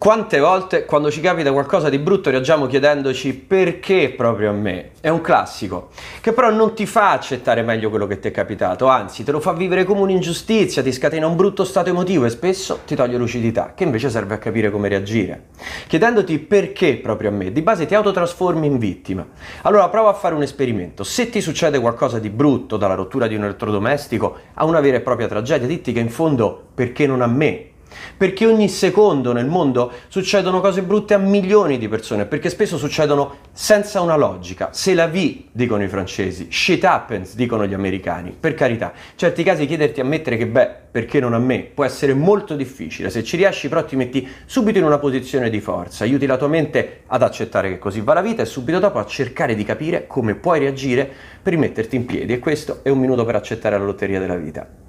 Quante volte quando ci capita qualcosa di brutto reagiamo chiedendoci perché proprio a me? È un classico, che però non ti fa accettare meglio quello che ti è capitato, anzi te lo fa vivere come un'ingiustizia, ti scatena un brutto stato emotivo e spesso ti toglie lucidità, che invece serve a capire come reagire. Chiedendoti perché proprio a me, di base ti autotrasformi in vittima. Allora prova a fare un esperimento. Se ti succede qualcosa di brutto, dalla rottura di un elettrodomestico a una vera e propria tragedia, ditti che in fondo perché non a me perché ogni secondo nel mondo succedono cose brutte a milioni di persone, perché spesso succedono senza una logica. Se la vi, dicono i francesi, shit happens, dicono gli americani. Per carità, in certi casi chiederti a mettere che beh, perché non a me, può essere molto difficile. Se ci riesci però ti metti subito in una posizione di forza, aiuti la tua mente ad accettare che così va la vita e subito dopo a cercare di capire come puoi reagire per rimetterti in piedi. E questo è un minuto per accettare la lotteria della vita.